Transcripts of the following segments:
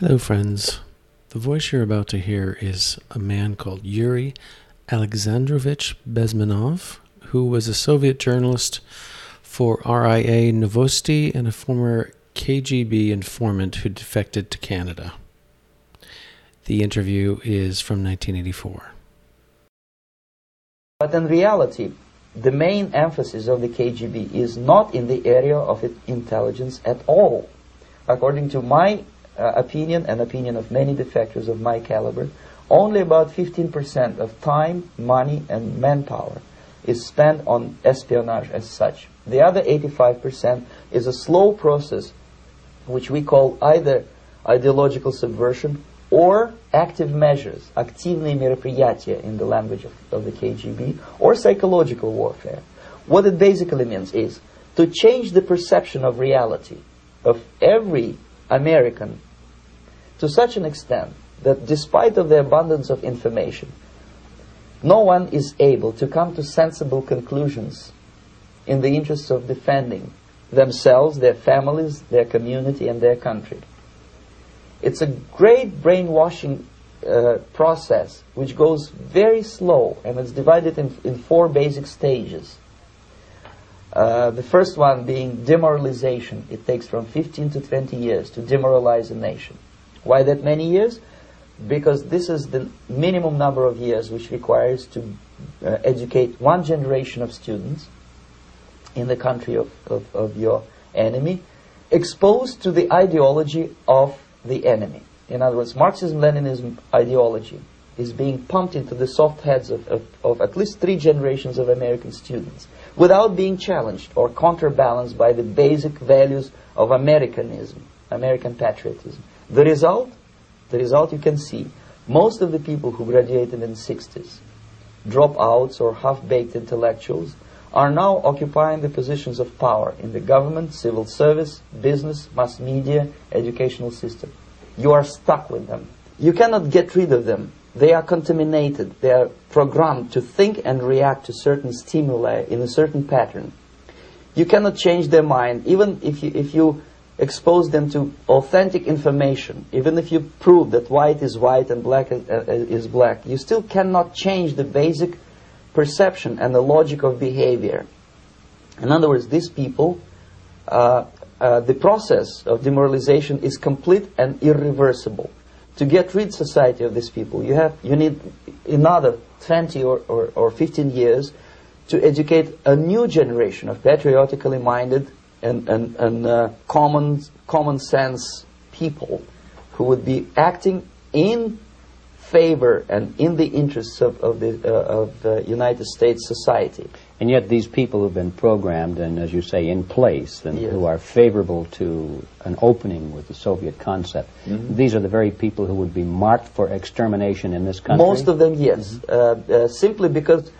Hello, friends. The voice you're about to hear is a man called Yuri Alexandrovich Bezmenov, who was a Soviet journalist for RIA Novosti and a former KGB informant who defected to Canada. The interview is from 1984. But in reality, the main emphasis of the KGB is not in the area of intelligence at all. According to my uh, opinion and opinion of many defectors of my caliber, only about 15% of time, money, and manpower is spent on espionage as such. The other 85% is a slow process which we call either ideological subversion or active measures, активные мероприятия in the language of, of the KGB, or psychological warfare. What it basically means is to change the perception of reality of every American to such an extent that despite of the abundance of information, no one is able to come to sensible conclusions in the interests of defending themselves, their families, their community, and their country. It's a great brainwashing uh, process which goes very slow and it's divided in, in four basic stages. Uh, the first one being demoralization. It takes from 15 to 20 years to demoralize a nation. Why that many years? Because this is the minimum number of years which requires to uh, educate one generation of students in the country of, of, of your enemy, exposed to the ideology of the enemy. In other words, Marxism-Leninism ideology is being pumped into the soft heads of, of, of, at least three generations of American students without being challenged or counterbalanced by the basic values of Americanism, American patriotism. The result? The result you can see. Most of the people who graduated in the 60s, dropouts or half-baked intellectuals, are now occupying the positions of power in the government, civil service, business, mass media, educational system. You are stuck with them. You cannot get rid of them. They are contaminated. They are programmed to think and react to certain stimuli in a certain pattern. You cannot change their mind, even if you, if you expose them to authentic information, even if you prove that white is white and black is, uh, is black, you still cannot change the basic perception and the logic of behavior. In other words, these people, uh, uh, the process of demoralization is complete and irreversible. To get rid society of these people, you have you need another 20 or, or, or 15 years to educate a new generation of patriotically minded and, and, and uh, common, common sense people who would be acting in favor and in the interests of, of the uh, of the United States society. And yet these people who've been programmed and, as you say, in place and Yes. who are favorable to an opening with the Soviet concept, Mm-hmm. these are the very people who would be marked for extermination in this country? Most of them, yes, uh, uh, simply because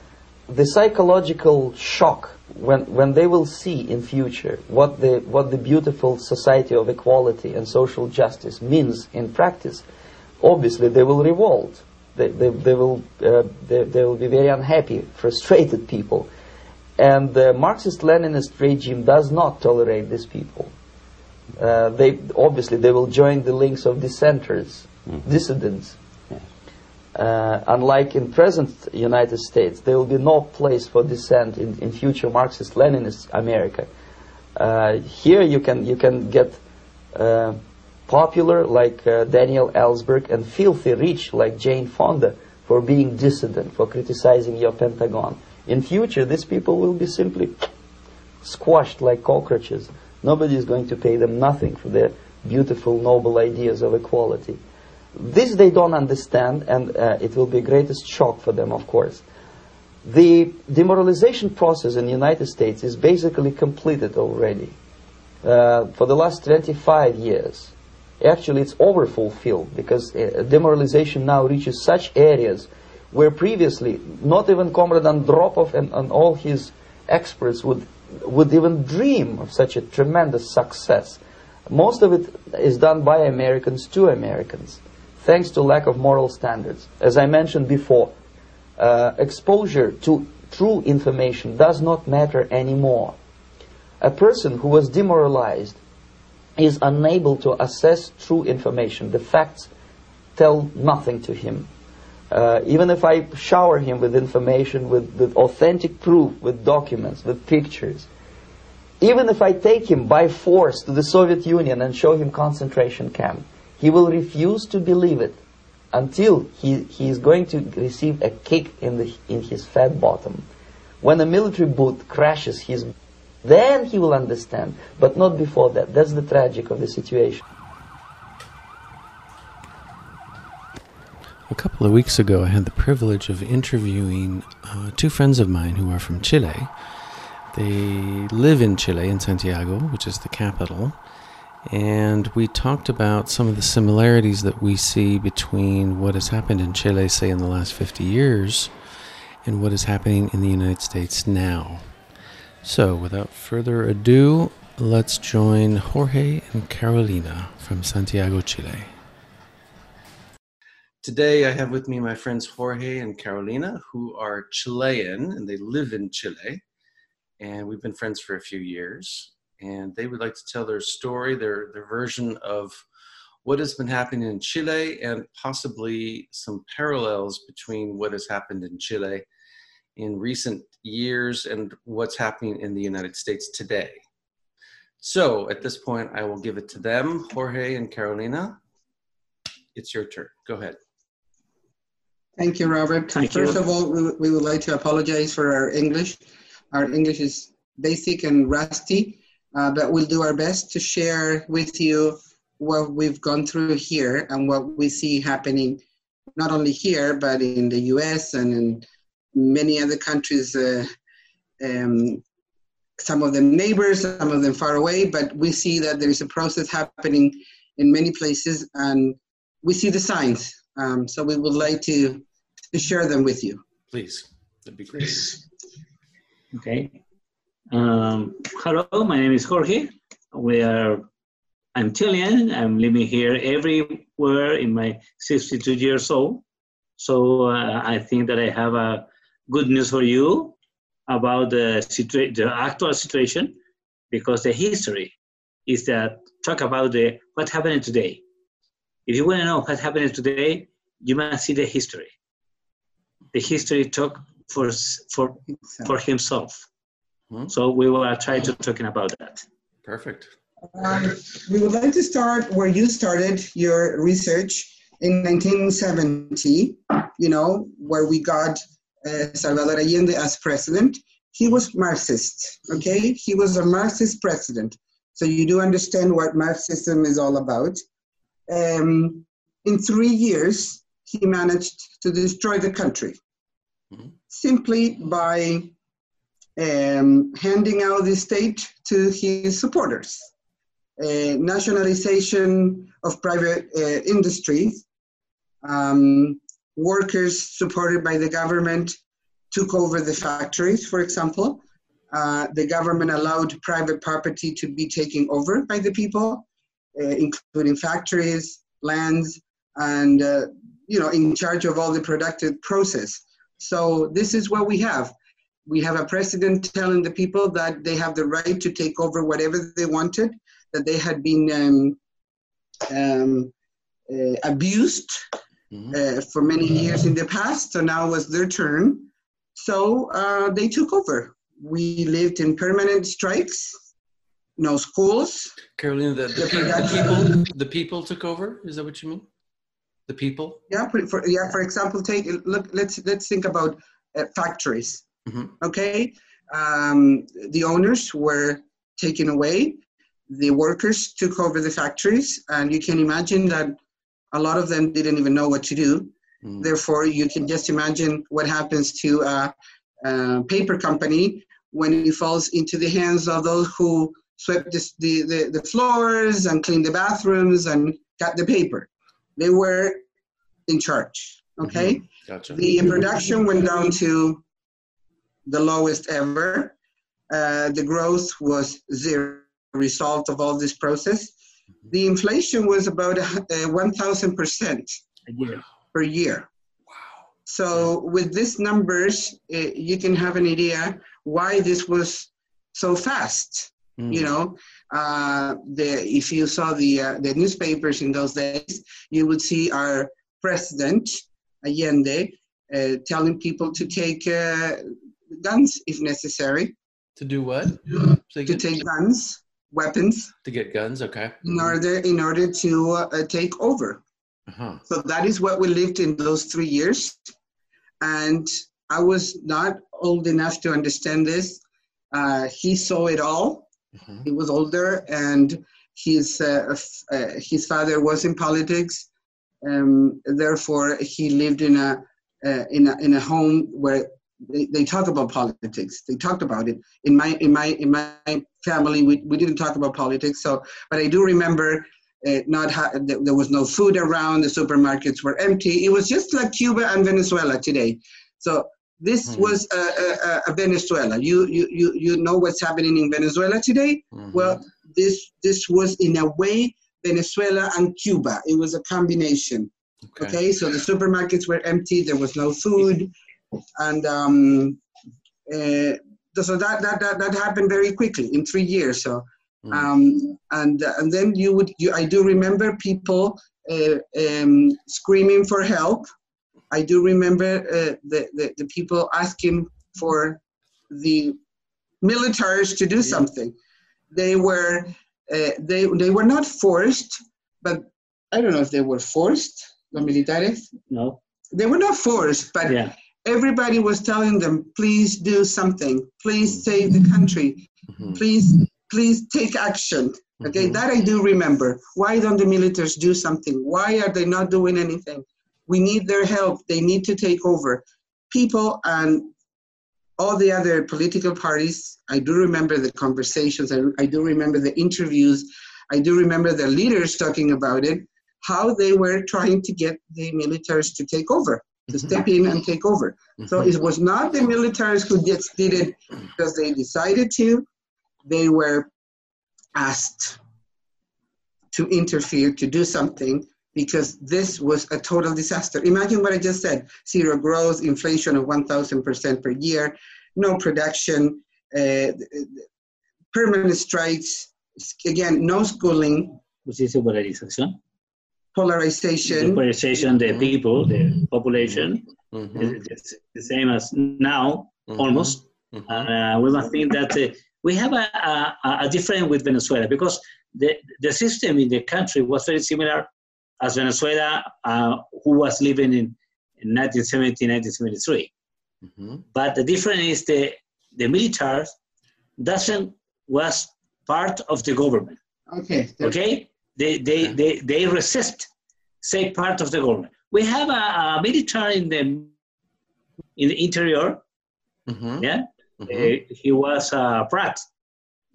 the psychological shock when when they will see in future what the what the beautiful society of equality and social justice means in practice, obviously they will revolt. They they, they will uh, they, they will be very unhappy, frustrated people, and the Marxist-Leninist regime does not tolerate these people. Uh, they obviously they will join the links of dissenters, dissidents. Uh, unlike in present United States, there will be no place for dissent in, in future Marxist-Leninist America. Uh, here you can you can get uh, popular like uh, Daniel Ellsberg and filthy rich like Jane Fonda for being dissident, for criticizing your Pentagon. In future, these people will be simply squashed like cockroaches. Nobody is going to pay them nothing for their beautiful, noble ideas of equality. This they don't understand, and uh, it will be greatest shock for them, of course. The demoralization process in the United States is basically completed already. Uh, for the last 25 years, actually it's overfulfilled because uh, demoralization now reaches such areas where previously not even Comrade Andropov and, and all his experts would would even dream of such a tremendous success. Most of it is done by Americans to Americans, thanks to lack of moral standards. As I mentioned before, uh, exposure to true information does not matter anymore. A person who was demoralized is unable to assess true information. The facts tell nothing to him. Uh, even if I shower him with information, with, with authentic proof, with documents, with pictures, even if I take him by force to the Soviet Union and show him concentration camp, he will refuse to believe it until he, he is going to receive a kick in, the, in his fat bottom. When a military boot crashes his, then he will understand, but not before that. That's the tragic of the situation. A couple of weeks ago, I had the privilege of interviewing uh, two friends of mine who are from Chile. They live in Chile, in Santiago, which is the capital, and we talked about some of the similarities that we see between what has happened in Chile, say, in the last 50 years, and what is happening in the United States now. So, without further ado, let's join Jorge and Carolina from Santiago, Chile. Today, I have with me my friends Jorge and Carolina, who are Chilean and they live in Chile. And we've been friends for a few years and they would like to tell their story, their, their version of what has been happening in Chile and possibly some parallels between what has happened in Chile in recent years and what's happening in the United States today. So at this point, I will give it to them, Jorge and Carolina. It's your turn. Go ahead. Thank you, Robert. Thank First you. of all, we, we would like to apologize for our English. Our English is basic and rusty uh, but we'll do our best to share with you what we've gone through here and what we see happening not only here but in the US and in many other countries uh, um, some of them neighbors some of them far away but we see that there is a process happening in many places and we see the signs um, so we would like to, to share them with you Please, that'd be great. Okay. Um, hello, my name is Jorge. We are, I'm Chilean. I'm living here everywhere in my 62 years old. So uh, I think that I have a good news for you about the, situa- the actual situation because the history is that talk about the what happened today. If you want to know what happened today, you must see the history. The history talk for for for himself. Hmm? So we will try to talking about that. Perfect. Um, we would like to start where you started your research in 1970, you know, where we got uh, Salvador Allende as president. He was Marxist, okay? He was a Marxist president. So you do understand what Marxism is all about. Um, in three years, he managed to destroy the country Mhm. simply by um, handing out the state to his supporters. Uh, nationalization of private uh, industries, um, workers supported by the government took over the factories, for example. Uh, the government allowed private property to be taken over by the people, uh, including factories, lands, and uh, you know, in charge of all the productive process. So this is what we have we have a president telling the people that they have the right to take over whatever they wanted, that they had been um, um, uh, abused Mhm. uh, for many years in the past. So now was their turn. So uh, they took over. We lived in permanent strikes, no schools. Carolina, the, the, the people, the people took over. Is that what you mean? The people. Yeah, for, for, yeah. For example, take look. Let's let's think about uh, factories. Mhm. Okay, um, the owners were taken away. The workers took over the factories, and you can imagine that a lot of them didn't even know what to do. Mm. Therefore, you can just imagine what happens to a, a paper company when it falls into the hands of those who swept the, the, the floors and cleaned the bathrooms and got the paper. They were in charge. Okay. Gotcha. The production went down to the lowest ever. Uh, the growth was zero result of all this process. The inflation was about uh, 1,000% A year. per year. Wow. So with these numbers, uh, you can have an idea why this was so fast. Mm. You know, Uh, the, if you saw the, uh, the newspapers in those days, you would see our president, Allende, uh, telling people to take uh, guns if necessary, To do what? To again? take guns, weapons, to get guns. Okay. in order, in order to uh, take over. Uh-huh. So that is what we lived in those three years. And I was not old enough to understand this. Uh, he saw it all. Uh-huh. He was older, and his uh, f- uh, his father was in politics. Um, therefore, he lived in a uh, in a in a home where they, they talk about politics. They talked about it. In my in my in my family, we, we didn't talk about politics. So, but I do remember uh, not ha- there was no food around. The supermarkets were empty. It was just like Cuba and Venezuela today. So this Mhm. was a, a, a Venezuela. You, you you you know what's happening in Venezuela today. Mhm. Well, this this was in a way Venezuela and Cuba. It was a combination. Okay, so the supermarkets were empty. There was no food, and um, uh, so that, that that that happened very quickly in three years. So Mm. um, and and then you would you I do remember people uh, um, screaming for help. I do remember uh, the, the the people asking for the militaries to do Yeah. something. They were uh, they they were not forced, but I don't know if they were forced. The militares No. they were not forced, but Yeah. Everybody was telling them, please do something, please save the country, Mhm. please please take action. Okay, Mhm. that I do remember. Why don't the militaries do something? Why are they not doing anything? We need their help. They need to take over. People and all the other political parties, I do remember the conversations, I, I do remember the interviews, I do remember the leaders talking about it, how they were trying to get the militaries to take over, to step in and take over. So Mhm. it was not the militaries who just did it because they decided to. They were asked to interfere, to do something, because this was a total disaster. Imagine what I just said zero growth, inflation of 1,000% per year, no production, uh, permanent strikes, again, no schooling, Pues dice polarización. The polarization. polarization, the people, the population, Mhm. it's the same as now, Mhm. almost. Mhm. Uh, we must think that uh, we have a, a, a difference with Venezuela because the, the system in the country was very similar as Venezuela, uh, who was living in, in 1970, 1973. Mhm. But the difference is the, the military doesn't was part of the government. Okay. Okay, they they Okay. they, they resist say part of the government. We have a, a military in the in the interior. Mhm. Yeah, Mhm. Uh, he was uh, Pratt.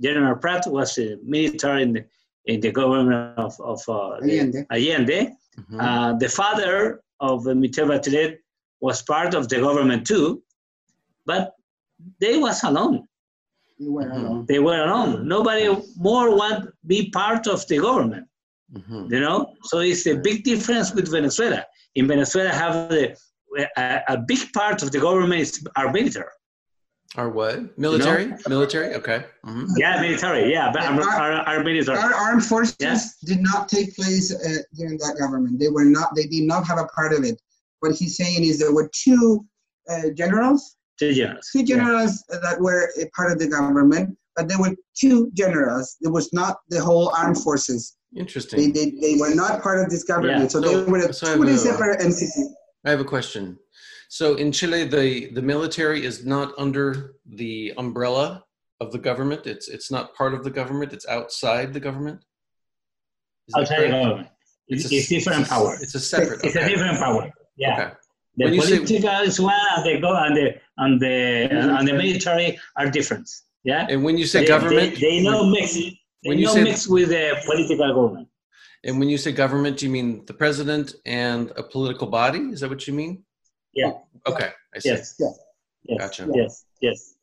General Pratt was a military in the, in the government of, of uh, the- Allende. Allende. Mhm. Uh, the father of uh, Michelle Bachelet was part of the government too, but they was alone. You were Mhm. alone. They were alone. Nobody more want be part of the government. Mhm. You know, so it's a big difference with Venezuela. In Venezuela, have the a, a big part of the government is our military. Our what? Military? Military? Okay. Mhm. Yeah, military. Yeah, but our, our, our military. Our armed forces Yeah. did not take place uh, during that government. They were not. They did not have a part of it. What he's saying is there were two uh, generals, Two generals. two generals that were a part of the government, but there were two generals. It was not the whole armed forces. They, Interesting. they, they were not part of this government. Yeah. So, So- they were a so totally a- separate entity. I have a question. So in Chile, the, the military is not under the umbrella of the government. It's it's not part of the government. It's outside the government. Is that Outside the correct? government. It's, it's different it's a- power. It's a separate. It's a different power. Yeah. Okay. The When you say- political is one, and the go and the and the and the military are different. Yeah. And when you say They- government, they, they no mix. They when you no say- mix with the political government. and when you say government, do you mean the president and a political body? Is that what you mean? Yeah. Okay, I see. Yes. Yes. Gotcha. Yes. Yes.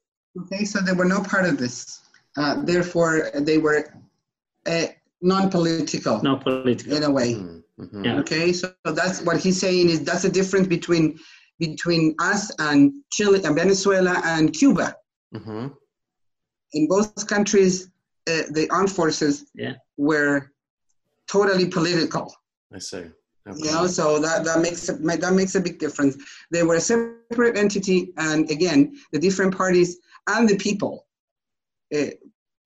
Okay, so they were no part of this. Uh, therefore, they were uh, non-political No political. in a way. Mhm, mhm. Yeah. Okay, so that's what he's saying is that's the difference between between us and Chile and Venezuela and Cuba. Mhm. In both countries, uh, the armed forces Yeah. were totally political. I see. Okay. You know, so that that makes a, that makes a big difference. They were a separate entity, and again, the different parties and the people. Uh,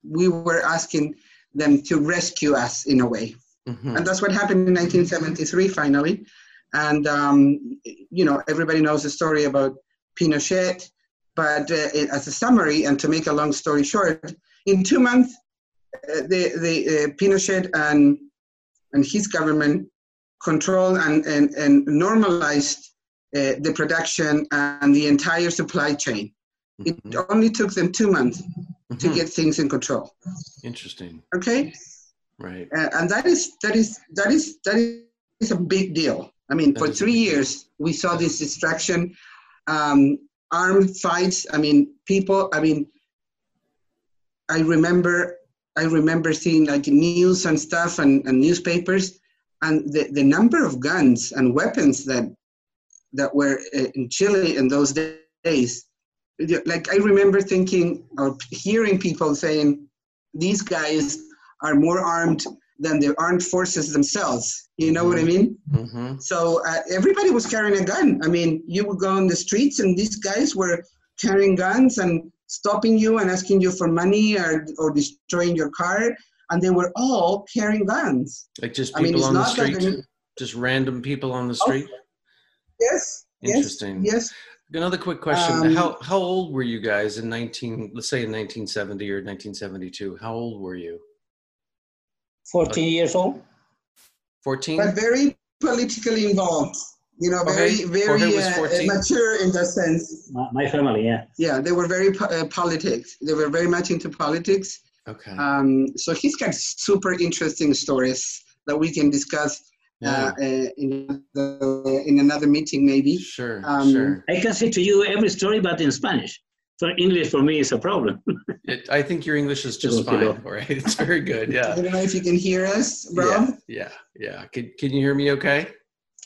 we were asking them to rescue us in a way, Mhm. and that's what happened in 1973. Finally, and um, you know, everybody knows the story about Pinochet. But uh, it- as a summary, and to make a long story short, in two months, the the uh, Pinochet and and his government controlled and, and, and normalized uh, the production and the entire supply chain. It Mhm. only took them two months to Mhm. get things in control. Interesting. Okay, Right. uh, and that is that is that is that is a big deal. I mean, That for three years we saw this distraction, um, armed fights. I mean, people. I mean, I remember I remember seeing like news and stuff and, and newspapers, and the, the number of guns and weapons that that were uh, in Chile in those days. Like I remember thinking or hearing people saying, "These guys are more armed than the armed forces themselves." You know what I mean? Mm-hmm. So uh, everybody was carrying a gun. I mean, you would go on the streets, and these guys were carrying guns and stopping you and asking you for money or, or destroying your car. And they were all carrying guns. Like just I mean, people it's on the not street, they- just random people on the Oh, street. Yes. Interesting. Yes. yes. Another quick question: Um, How how old were you guys in nineteen? Let's say in nineteen seventy or nineteen seventy two. How old were you? 14 years old. Fourteen. But very politically involved. You know, very, Okay. very uh, mature in that sense. My, my family, yeah. Yeah, they were very po- uh, politics. They were very much into politics. Okay. Um, so he's got super interesting stories that we can discuss yeah. uh, uh, in, the, in another meeting, maybe. sure. um, sure. I can say to you every story, but in Spanish. So English for me is a problem. It, I think your English is just fine. Right. It's very good. Yeah. I don't know if you can hear us, Rob. Yeah. Yeah. Yeah. Can Can you hear me? Okay.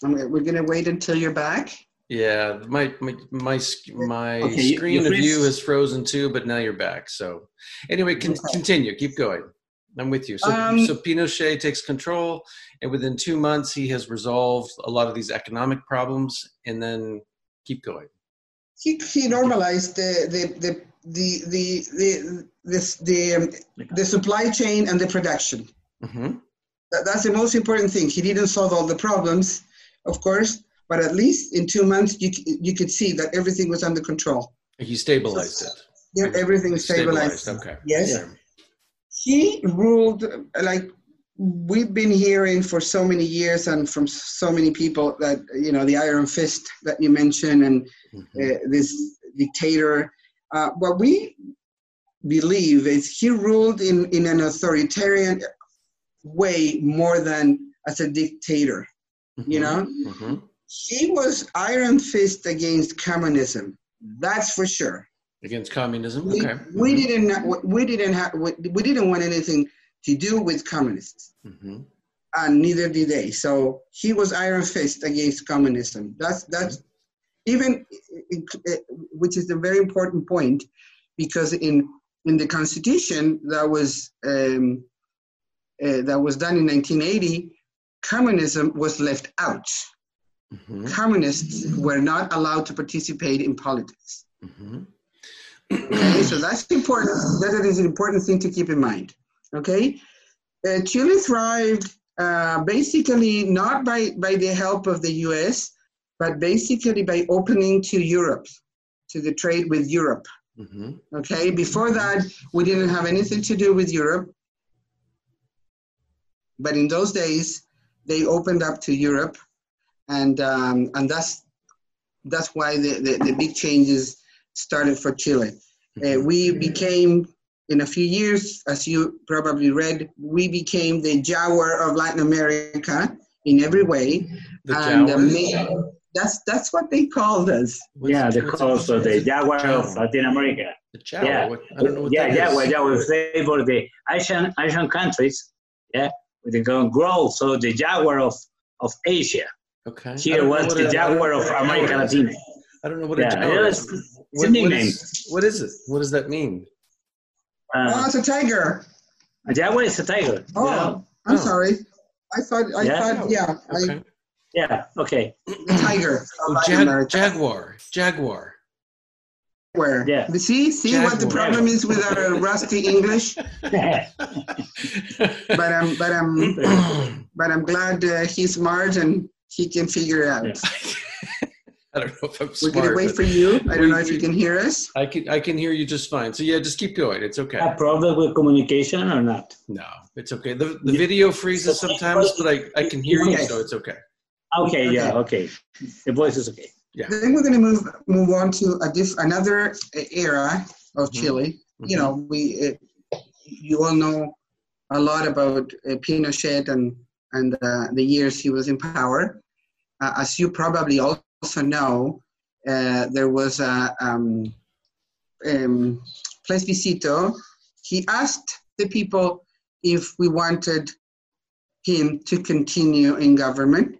We're gonna wait until you're back. Yeah. My my my my Okay, screen of you is frozen too, but now you're back. So anyway, con- Okay. continue. Keep going. I'm with you. So, Um, so Pinochet takes control, and within two months, he has resolved a lot of these economic problems. And then keep going. He, he normalized the the the the the the, this, the, um, the supply chain and the production. hmm That, that's the most important thing. He didn't solve all the problems, of course, but at least in two months you you could see that everything was under control. He stabilized it. Yeah, everything was stabilized. Okay. Yes. Sure. he ruled like we've been hearing for so many years and from so many people that you know the iron fist that you mentioned and Mhm. uh, this dictator uh, what we believe is he ruled in, in an authoritarian way more than as a dictator you Mhm. know Mhm. he was iron fist against communism that's for sure Against communism. we, Okay. we didn't we didn't have we, we didn't want anything to do with communists hmm and neither did they so he was iron fist against communism that's that's even uh, which is a very important point because in in the constitution that was um, uh, that was done in 1980 communism was left out hmm communists were not allowed to participate in politics hmm Okay, so that's important. That is an important thing to keep in mind. Okay, uh, Chile thrived uh, basically not by by the help of the U.S., but basically by opening to Europe, to the trade with Europe. hmm Okay, before that we didn't have anything to do with Europe, but in those days they opened up to Europe, and um, and that's that's why the, the, the big changes started for Chile. Uh, we became, in a few years, as you probably read, we became the Jaguar of Latin America in every way. The and uh, Jawas? ma- that's that's what they called us. What's- yeah, the what's- cause of the what's Jaguar of Latin America. The Jawa. Yeah. What, I don't know what yeah, that yeah, is. well, yeah, we favor the Asian Asian countries, yeah, with the grow, So the Jaguar of, of Asia. Okay. I Here was the a- I Jaguar of what a America Latina. I don't know what Yeah, a Jawa it is. was- it's What- what nickname. is- what is it? What does that mean? oh, Uh, it's a tiger. A jaguar is a tiger. Oh, you know? I'm Oh. sorry. I thought, I Yeah? thought, yeah, I, Okay. Yeah. Okay. the tiger. Oh, jag- jaguar. Jaguar. Where? Yeah. But See, see what the problem is with our rusty English. But I'm, but I'm, but I'm glad uh, he's smart and he can figure it out. Yeah. I don't know if I'm We're gonna wait for you. I don't we- know if you can hear us. I can I can hear you just fine. So yeah, just keep going. It's okay. a problem with communication or not? No, it's okay. The the video freezes sometimes, but I, I can hear you, so it's okay. Okay. Yeah. Okay. The voice is okay. Then we're gonna move move on to a diff, another era of Mhm. Chile. You Mhm. know, we uh, you all know a lot about uh, Pinochet and and uh, the years he was in power. Uh, as you probably also know, uh, there was a um, um, plebiscito. He asked the people if we wanted him to continue in government,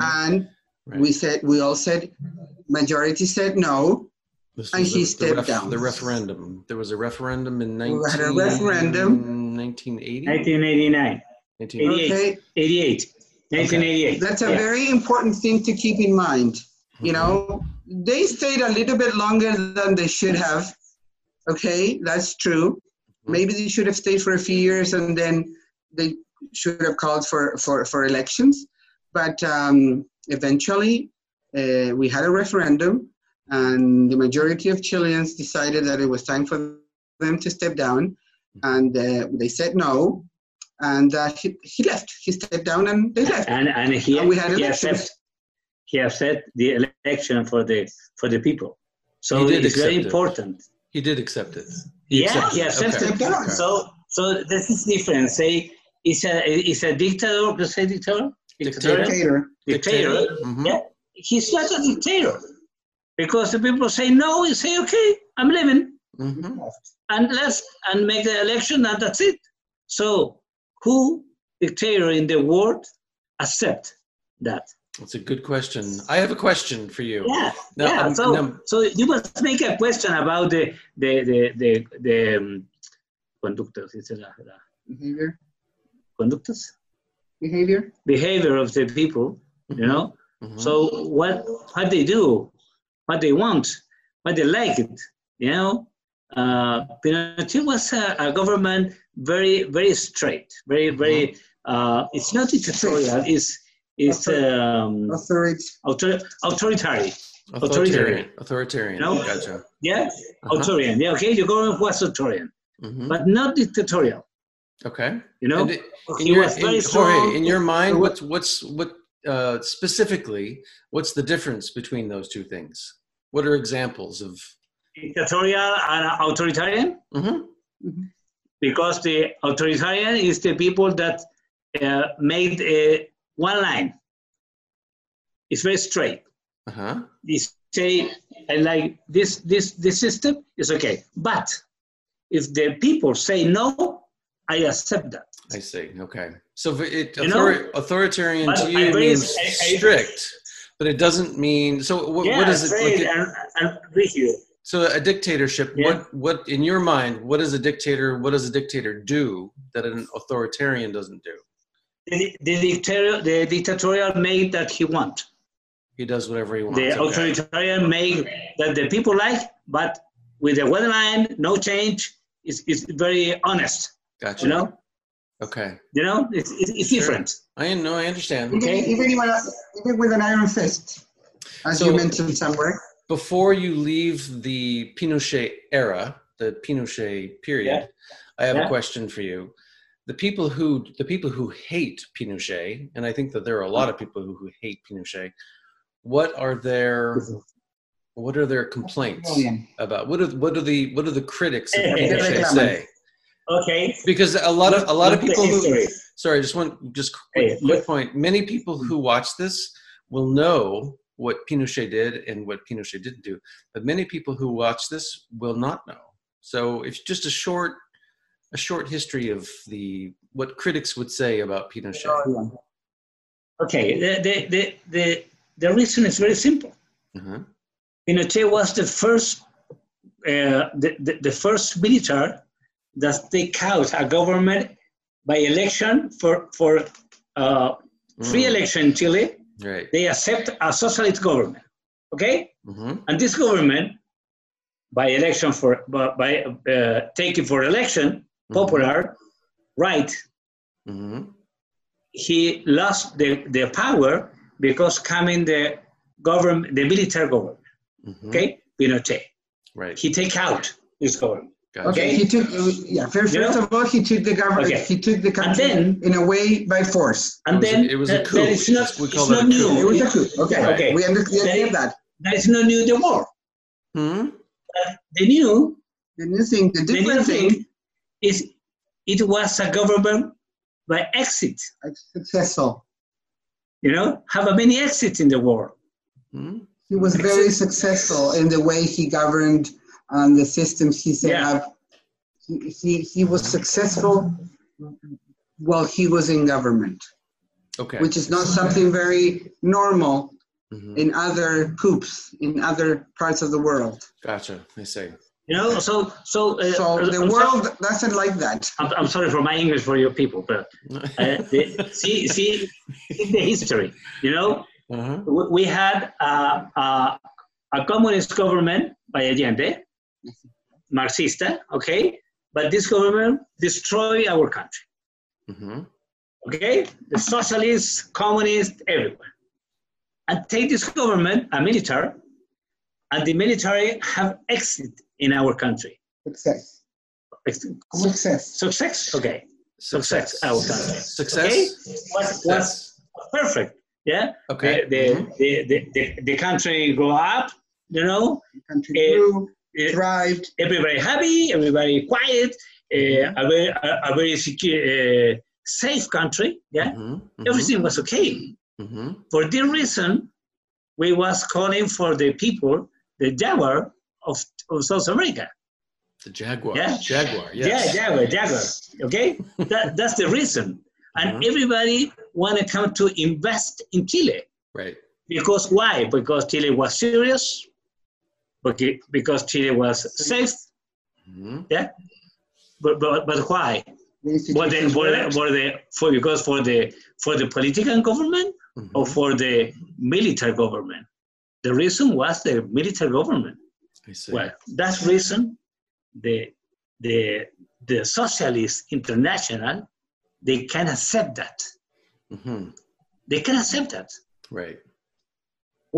and Right. we said we all said majority said no. This and was he the- the, stepped down. the referendum. There was a referendum in 19, We had a referendum. 1980? 1989, 1980. 88. Okay, 88, 1988. that's a Yeah. very important thing to keep in mind. You know, they stayed a little bit longer than they should have. Okay, that's true. Maybe they should have stayed for a few years and then they should have called for, for, for elections. But um, eventually, uh, we had a referendum, and the majority of Chileans decided that it was time for them to step down. And uh, they said no, and uh, he, he left. He stepped down and they left. And and he And we had he elections. accept he accept the election for the for the people. So it's very it. important. He did accept it. Yeah, accepted he it. accepted it. Okay. So so this is different. Say it's a it's a dictator. Let's say dictator. Dictator. Dictator. Dictator. Mhm. Yeah, he's not a dictator because the people say no. You say okay, I'm leaving. Mhm. and let's and make the election and that's it so who dictator in the world accept that That's a good question. I have a question for you. yeah Now, yeah um, so now- so you must make a question about the the the the, the um, conductas is it la- la- Behavior. conductas Behavior. behavior of the people you know Mhm. so what what they do what they want what they like it you know uh, Pinochet was a, a government very very straight very very uh, it's not dictatorial it's it's um, Authority. author, authoritarian authoritarian. Authoritarian. No. Gotcha. yeah Uh-huh. authoritarian yeah okay your government was authoritarian Mhm. but not dictatorial Okay. you know And in your, in, Jorge, in your mind, what's what's what uh, specifically? What's the difference between those two things? What are examples of? dictatorial and authoritarian Mhm. because the authoritarian is the people that uh, made uh, one line. It's very straight. Uh-huh. They say, I like this, this, this system is okay. But if the people say no, I accept that. I see. Okay. So it, You author- authoritarian but to you means I- strict, but it doesn't mean. So what, yeah, what is it? Like and, and rigid. so a dictatorship. Yeah. What what in your mind? What is a dictator? What does a dictator do that an authoritarian doesn't do? The, the, dictator, the dictatorial made that he want. He does whatever he wants. The okay. authoritarian made that the people like, but with the weather line, no change. Is it's very honest, Gotcha. you know? Okay. You know, it's, it's, it's Sure. different. I know. I understand. Even, Okay. even, even, even with an iron fist, as So- you mentioned somewhere. Before you leave the Pinochet era, the Pinochet period, Yeah. I have a question for you. The people who the people who hate Pinochet, and I think that there are a lot of people who, who hate Pinochet. What are their what are their complaints about? What are what are the what are the critics of Pinochet say? Okay. Because a lot of a lot of people who sorry, just one just quick, quick point. Many people who watch this will know what Pinochet did and what Pinochet didn't do, but many people who watch this will not know. So it's just a short a short history of the what critics would say about Pinochet. Okay. The, the, the, the, the reason is very simple. Uh-huh. Pinochet was the first, uh, the, the, the first military that take out a government by election for for uh, free Mm. election in Chile. Right. They accept a socialist government. Okay, Mm-hmm. and this government, by election for by, uh, taking for election, popular, right, Mm-hmm. he lost the, the power because coming the government, the military government. Mm-hmm. Okay, Pinochet. Right. He take out this government. Gotcha. Okay, Okay. he took, yeah, first, You know? first of all, he took the government, Okay. he took the country then- in a way by force. And It was a- then it was a coup. that is not, We it's call that not a coup. It new. was a coup, okay, Right. Okay. we understand They- that. That is not new. The war. Hmm? The new, The new thing, the the new different thing, thing is it was a government by exit. successful. You know, have a many exits in the war. Hmm? He was very successful in the way he governed and the systems he set Yeah. up. He, he, he was successful while he was in government, Okay. which is not something very normal Mhm. in other coups in other parts of the world. Gotcha. I see. You know, so so. Uh, So the I'm world sorry- doesn't like that. I'm, I'm sorry for my English for your people, but uh, the, see see see the history. You know, uh-huh. we, we had a, a, a communist government by Allende, Marxista, okay, but this government destroyed our country. Mm-hmm. okay? The socialists, communists, everywhere. And take this government, a military, and the military have exit in our country. Success. Success. Success, okay. Success, our country. Success. Okay? Was, was Success. perfect, yeah? Okay. The, Mhm. the, the, the, the country grow up, you know, The country Eh, grew, eh, thrived. everybody happy, everybody quiet, uh, a very, a, a very secure, uh, safe country, yeah? Mhm. Mhm. Everything was okay. Mhm. For this reason, we was calling for the people the Jaguar of, of South America. The Jaguar. Yeah. Jaguar. Yes. Yeah, Jaguar, Jaguar. Okay, that, that's the reason. And Mhm. everybody want to come to invest in Chile Right. because why? Because Chile was serious. Because because Chile was safe. Mhm. Yeah. But but, but why? The For the, institutions for the, for the for because for the for the political government Mhm. or for the military government. The reason was the military government. I see. Well, that reason, the the the Socialist International, they can accept that. Mhm. They can accept that. Right.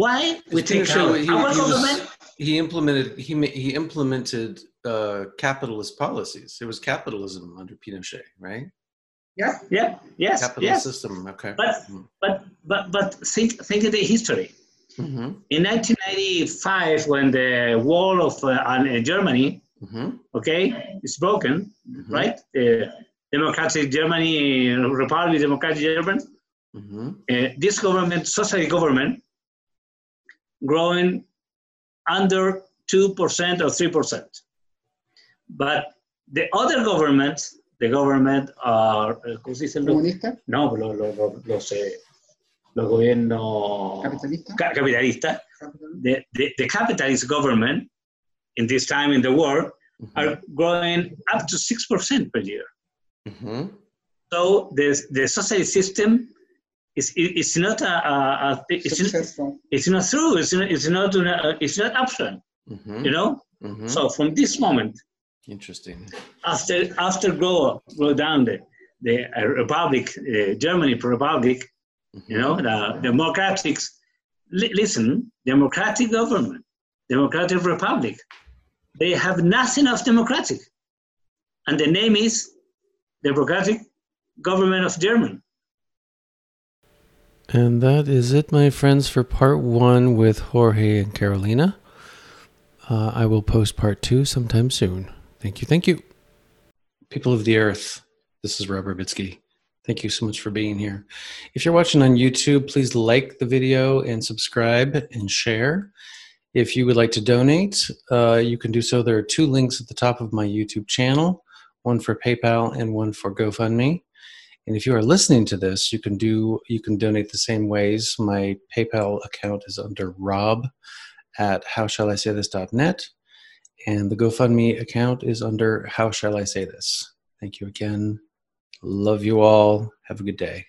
Why we take Pinochet, out he, he was- government? he implemented he he implemented uh, capitalist policies. It was capitalism under Pinochet, right? Yeah, yeah, yes, Capitalist yes. system. Okay. But but but but think think of the history. Mm-hmm. In 1995, when the wall of uh, uh, Germany, Mm-hmm. okay, is broken, Mhm. right? The democratic Germany, Republic Democratic Germany, Mm-hmm. uh, this government, socialist government, growing under 2% or 3%. But the other governments, the government are, eh, ¿cómo se dice? Comunista, No, lo- lo- lo- los, eh, los gobiernos capitalista. ca- capitalistas, capitalista. the, the, the capitalist government in this time in the world are growing up to 6% per year. Mm-hmm. So the, the socialist system is, is not a, a, a it's, Successful. it's not true. It's not, it's not, uh, it's not option, Mm-hmm. you know? mm-hmm. So from this moment, Interesting. after, after go, go down the, the uh, republic, uh, Germany republic, Mm-hmm. you know, the democratic, li- listen, democratic government, democratic republic, they have nothing of democratic. And the name is Democratic Government of Germany. And that is it, my friends, for part one with Jorge and Carolina. Uh, I will post part two sometime soon. Thank you. Thank you. People of the earth, this is Rob Rubitsky. Thank you so much for being here. If you're watching on YouTube, please like the video and subscribe and share. If you would like to donate, uh, you can do so. There are two links at the top of my YouTube channel one for PayPal and one for GoFundMe. And if you are listening to this, you can do you can donate the same ways. My PayPal account is under Rob at how shall I say this.net. And the GoFundMe account is under How Shall I Say This? Thank you again. Love you all. Have a good day.